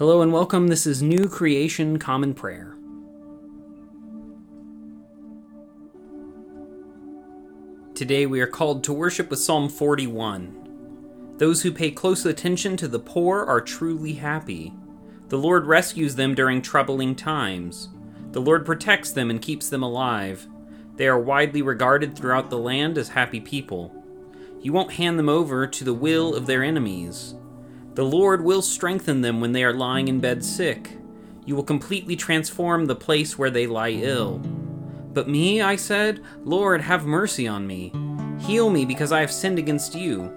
Hello and welcome. This is New Creation Common Prayer. Today we are called to worship with Psalm 41. Those who pay close attention to the poor are truly happy. The Lord rescues them during troubling times. The Lord protects them and keeps them alive. They are widely regarded throughout the land as happy people. You won't hand them over to the will of their enemies. The Lord will strengthen them when they are lying in bed sick. You will completely transform the place where they lie ill. But me, I said, Lord, have mercy on me. Heal me because I have sinned against you.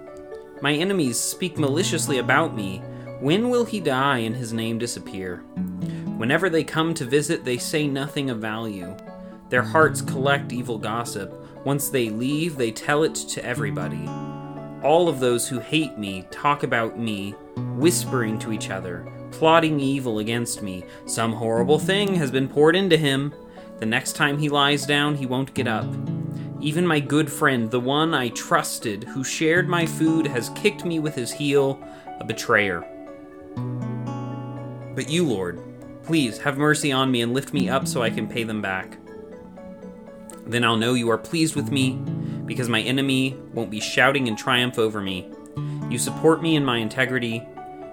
My enemies speak maliciously about me. When will he die and his name disappear? Whenever they come to visit, they say nothing of value. Their hearts collect evil gossip. Once they leave, they tell it to everybody. All of those who hate me talk about me whispering to each other, plotting evil against me. Some horrible thing has been poured into him. The next time he lies down, he won't get up. Even my good friend, the one I trusted, who shared my food, has kicked me with his heel, a betrayer. But you, Lord, please have mercy on me and lift me up so I can pay them back. Then I'll know you are pleased with me, because my enemy won't be shouting in triumph over me. You support me in my integrity.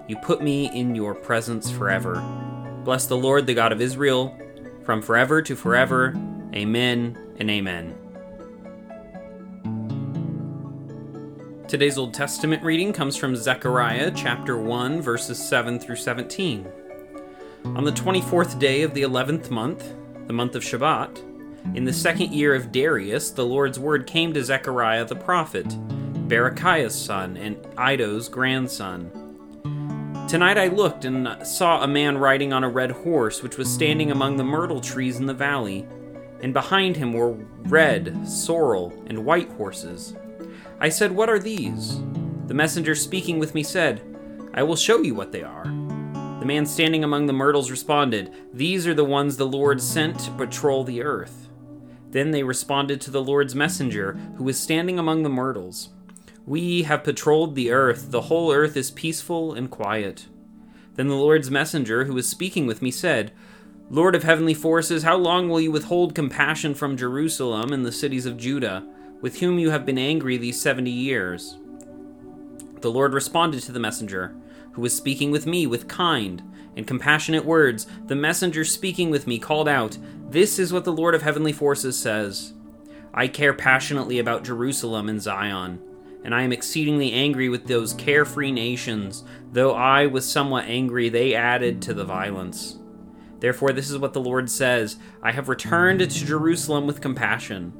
You put me in your presence forever. Bless the Lord, the God of Israel, from forever to forever. Amen and amen. Today's Old Testament reading comes from Zechariah chapter 1, verses 7 through 17. On the 24th day of the 11th month, the month of Shebat, in the second year of Darius, the Lord's word came to Zechariah the prophet Berechiah's son, and Iddo's grandson. Tonight I looked and saw a man riding on a red horse, which was standing among the myrtle trees in the valley, and behind him were red, sorrel, and white horses. I said, What are these? The messenger speaking with me said, I will show you what they are. The man standing among the myrtles responded, These are the ones the Lord sent to patrol the earth. Then they responded to the Lord's messenger, who was standing among the myrtles. We have patrolled the earth, the whole earth is peaceful and quiet. Then the Lord's messenger, who was speaking with me, said, Lord of heavenly forces, how long will you withhold compassion from Jerusalem and the cities of Judah, with whom you have been angry these seventy years? The Lord responded to the messenger, who was speaking with me, with kind and compassionate words. The messenger speaking with me called out, This is what the Lord of heavenly forces says I care passionately about Jerusalem and Zion and I am exceedingly angry with those carefree nations. Though I was somewhat angry, they added to the violence. Therefore, this is what the Lord says I have returned to Jerusalem with compassion.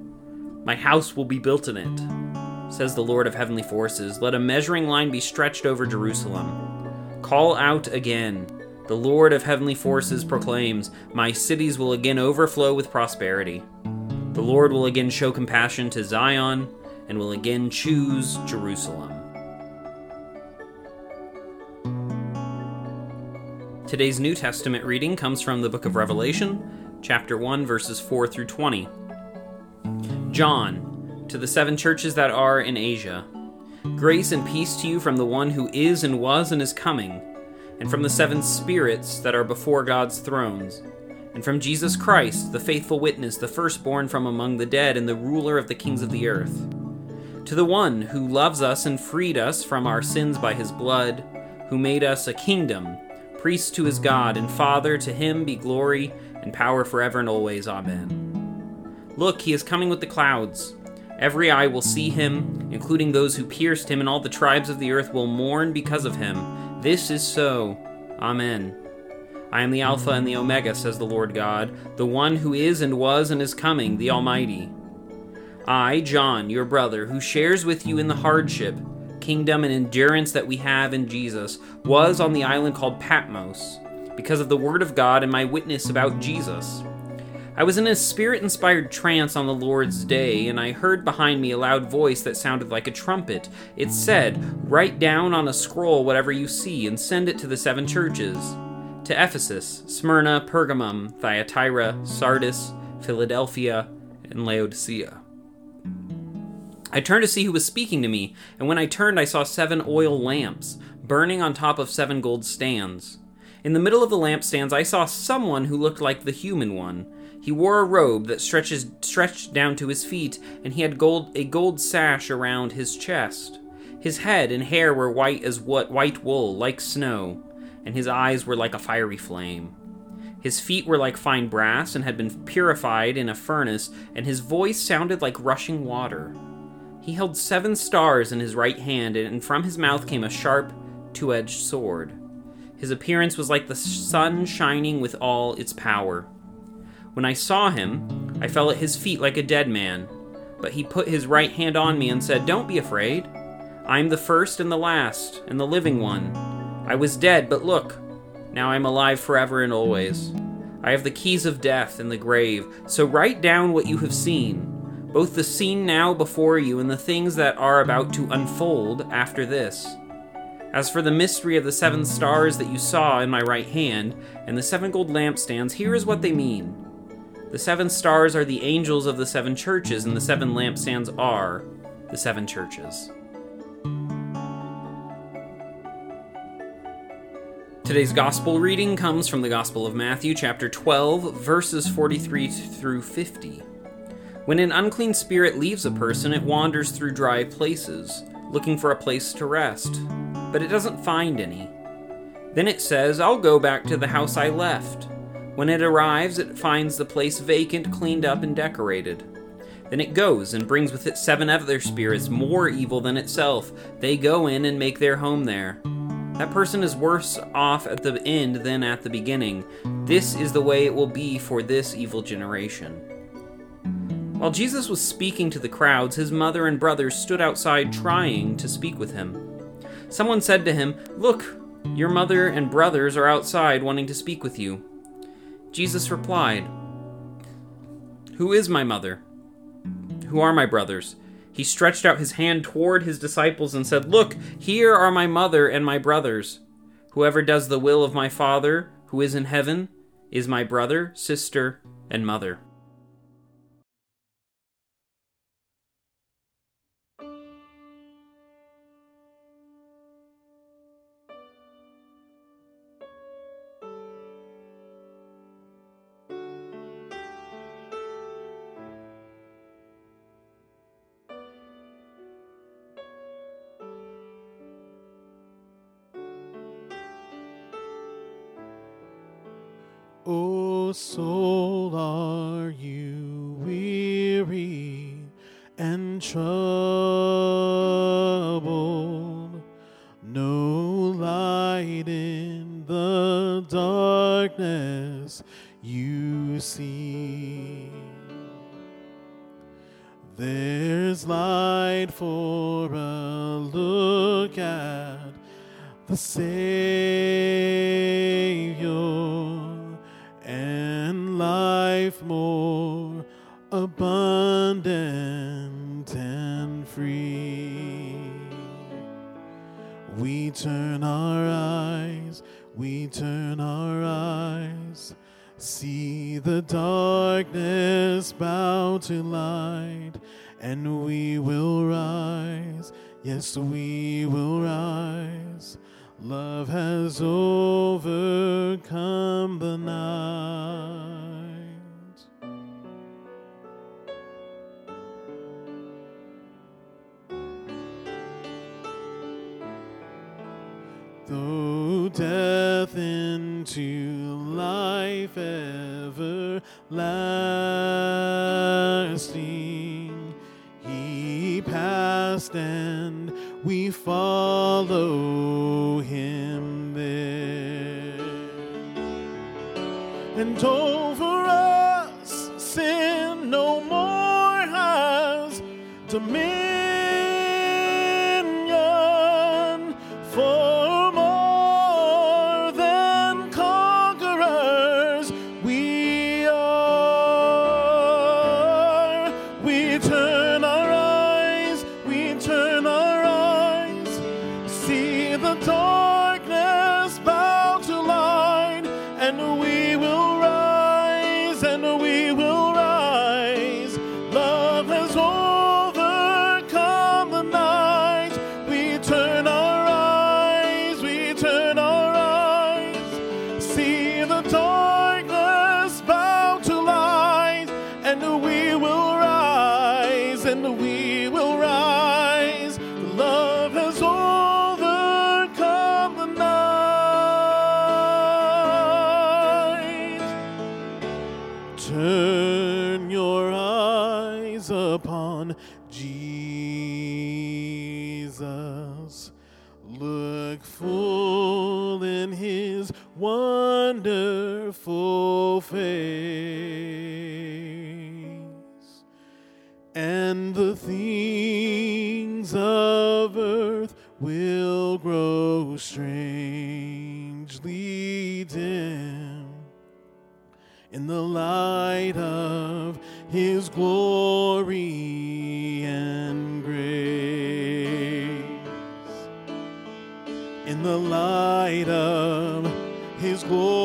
My house will be built in it, says the Lord of heavenly forces. Let a measuring line be stretched over Jerusalem. Call out again. The Lord of heavenly forces proclaims, My cities will again overflow with prosperity. The Lord will again show compassion to Zion and will again choose Jerusalem. Today's New Testament reading comes from the book of Revelation, chapter 1, verses 4 through 20. John, to the seven churches that are in Asia, grace and peace to you from the one who is and was and is coming, and from the seven spirits that are before God's thrones, and from Jesus Christ, the faithful witness, the firstborn from among the dead, and the ruler of the kings of the earth to the one who loves us and freed us from our sins by his blood, who made us a kingdom, priest to his God, and Father, to him be glory and power forever and always. Amen. Look, he is coming with the clouds. Every eye will see him, including those who pierced him, and all the tribes of the earth will mourn because of him. This is so. Amen. I am the Alpha and the Omega, says the Lord God, the one who is and was and is coming, the Almighty. I, John, your brother, who shares with you in the hardship, kingdom, and endurance that we have in Jesus, was on the island called Patmos because of the Word of God and my witness about Jesus. I was in a spirit inspired trance on the Lord's day, and I heard behind me a loud voice that sounded like a trumpet. It said, Write down on a scroll whatever you see and send it to the seven churches to Ephesus, Smyrna, Pergamum, Thyatira, Sardis, Philadelphia, and Laodicea. I turned to see who was speaking to me, and when I turned, I saw seven oil lamps burning on top of seven gold stands. In the middle of the lampstands, I saw someone who looked like the human one. He wore a robe that stretches, stretched down to his feet, and he had gold, a gold sash around his chest. His head and hair were white as what white wool, like snow, and his eyes were like a fiery flame. His feet were like fine brass and had been purified in a furnace, and his voice sounded like rushing water. He held seven stars in his right hand, and from his mouth came a sharp, two edged sword. His appearance was like the sun shining with all its power. When I saw him, I fell at his feet like a dead man. But he put his right hand on me and said, Don't be afraid. I am the first and the last, and the living one. I was dead, but look, now I am alive forever and always. I have the keys of death and the grave, so write down what you have seen, both the scene now before you and the things that are about to unfold after this. As for the mystery of the seven stars that you saw in my right hand, and the seven gold lampstands, here is what they mean. The seven stars are the angels of the seven churches, and the seven lampstands are the seven churches. Today's gospel reading comes from the Gospel of Matthew, chapter 12, verses 43 through 50. When an unclean spirit leaves a person, it wanders through dry places, looking for a place to rest, but it doesn't find any. Then it says, I'll go back to the house I left. When it arrives, it finds the place vacant, cleaned up, and decorated. Then it goes and brings with it seven other spirits more evil than itself. They go in and make their home there. That person is worse off at the end than at the beginning. This is the way it will be for this evil generation. While Jesus was speaking to the crowds, his mother and brothers stood outside trying to speak with him. Someone said to him, Look, your mother and brothers are outside wanting to speak with you. Jesus replied, Who is my mother? Who are my brothers? He stretched out his hand toward his disciples and said, Look, here are my mother and my brothers. Whoever does the will of my Father, who is in heaven, is my brother, sister, and mother. O soul, are you weary and troubled? No light in the darkness you see. There's light for a look at the Savior life more abundant and free. We turn our eyes, we turn our eyes, see the darkness bow to light, and we will rise. Yes, we will rise. Love has overcome the night. And over us, sin no more has dominion, wonderful and the things of earth will grow strangely dim in the light of his glory and grace. In the light of his glory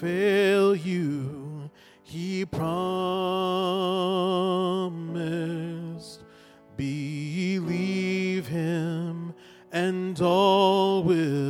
fail you. He promised. Believe him, and all will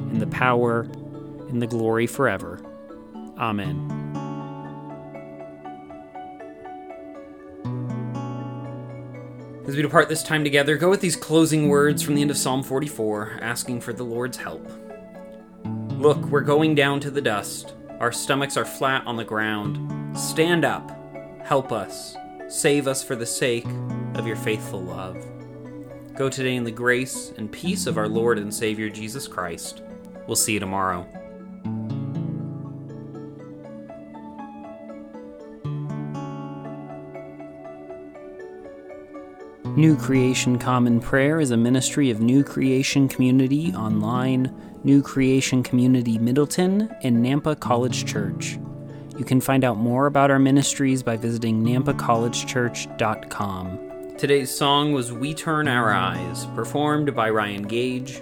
and the power, and the glory forever. Amen. As we depart this time together, go with these closing words from the end of Psalm 44, asking for the Lord's help. Look, we're going down to the dust. Our stomachs are flat on the ground. Stand up. Help us. Save us for the sake of your faithful love. Go today in the grace and peace of our Lord and Savior Jesus Christ. We'll see you tomorrow. New Creation Common Prayer is a ministry of New Creation Community Online, New Creation Community Middleton, and Nampa College Church. You can find out more about our ministries by visiting nampacollegechurch.com. Today's song was We Turn Our Eyes, performed by Ryan Gage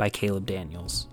by Caleb Daniels.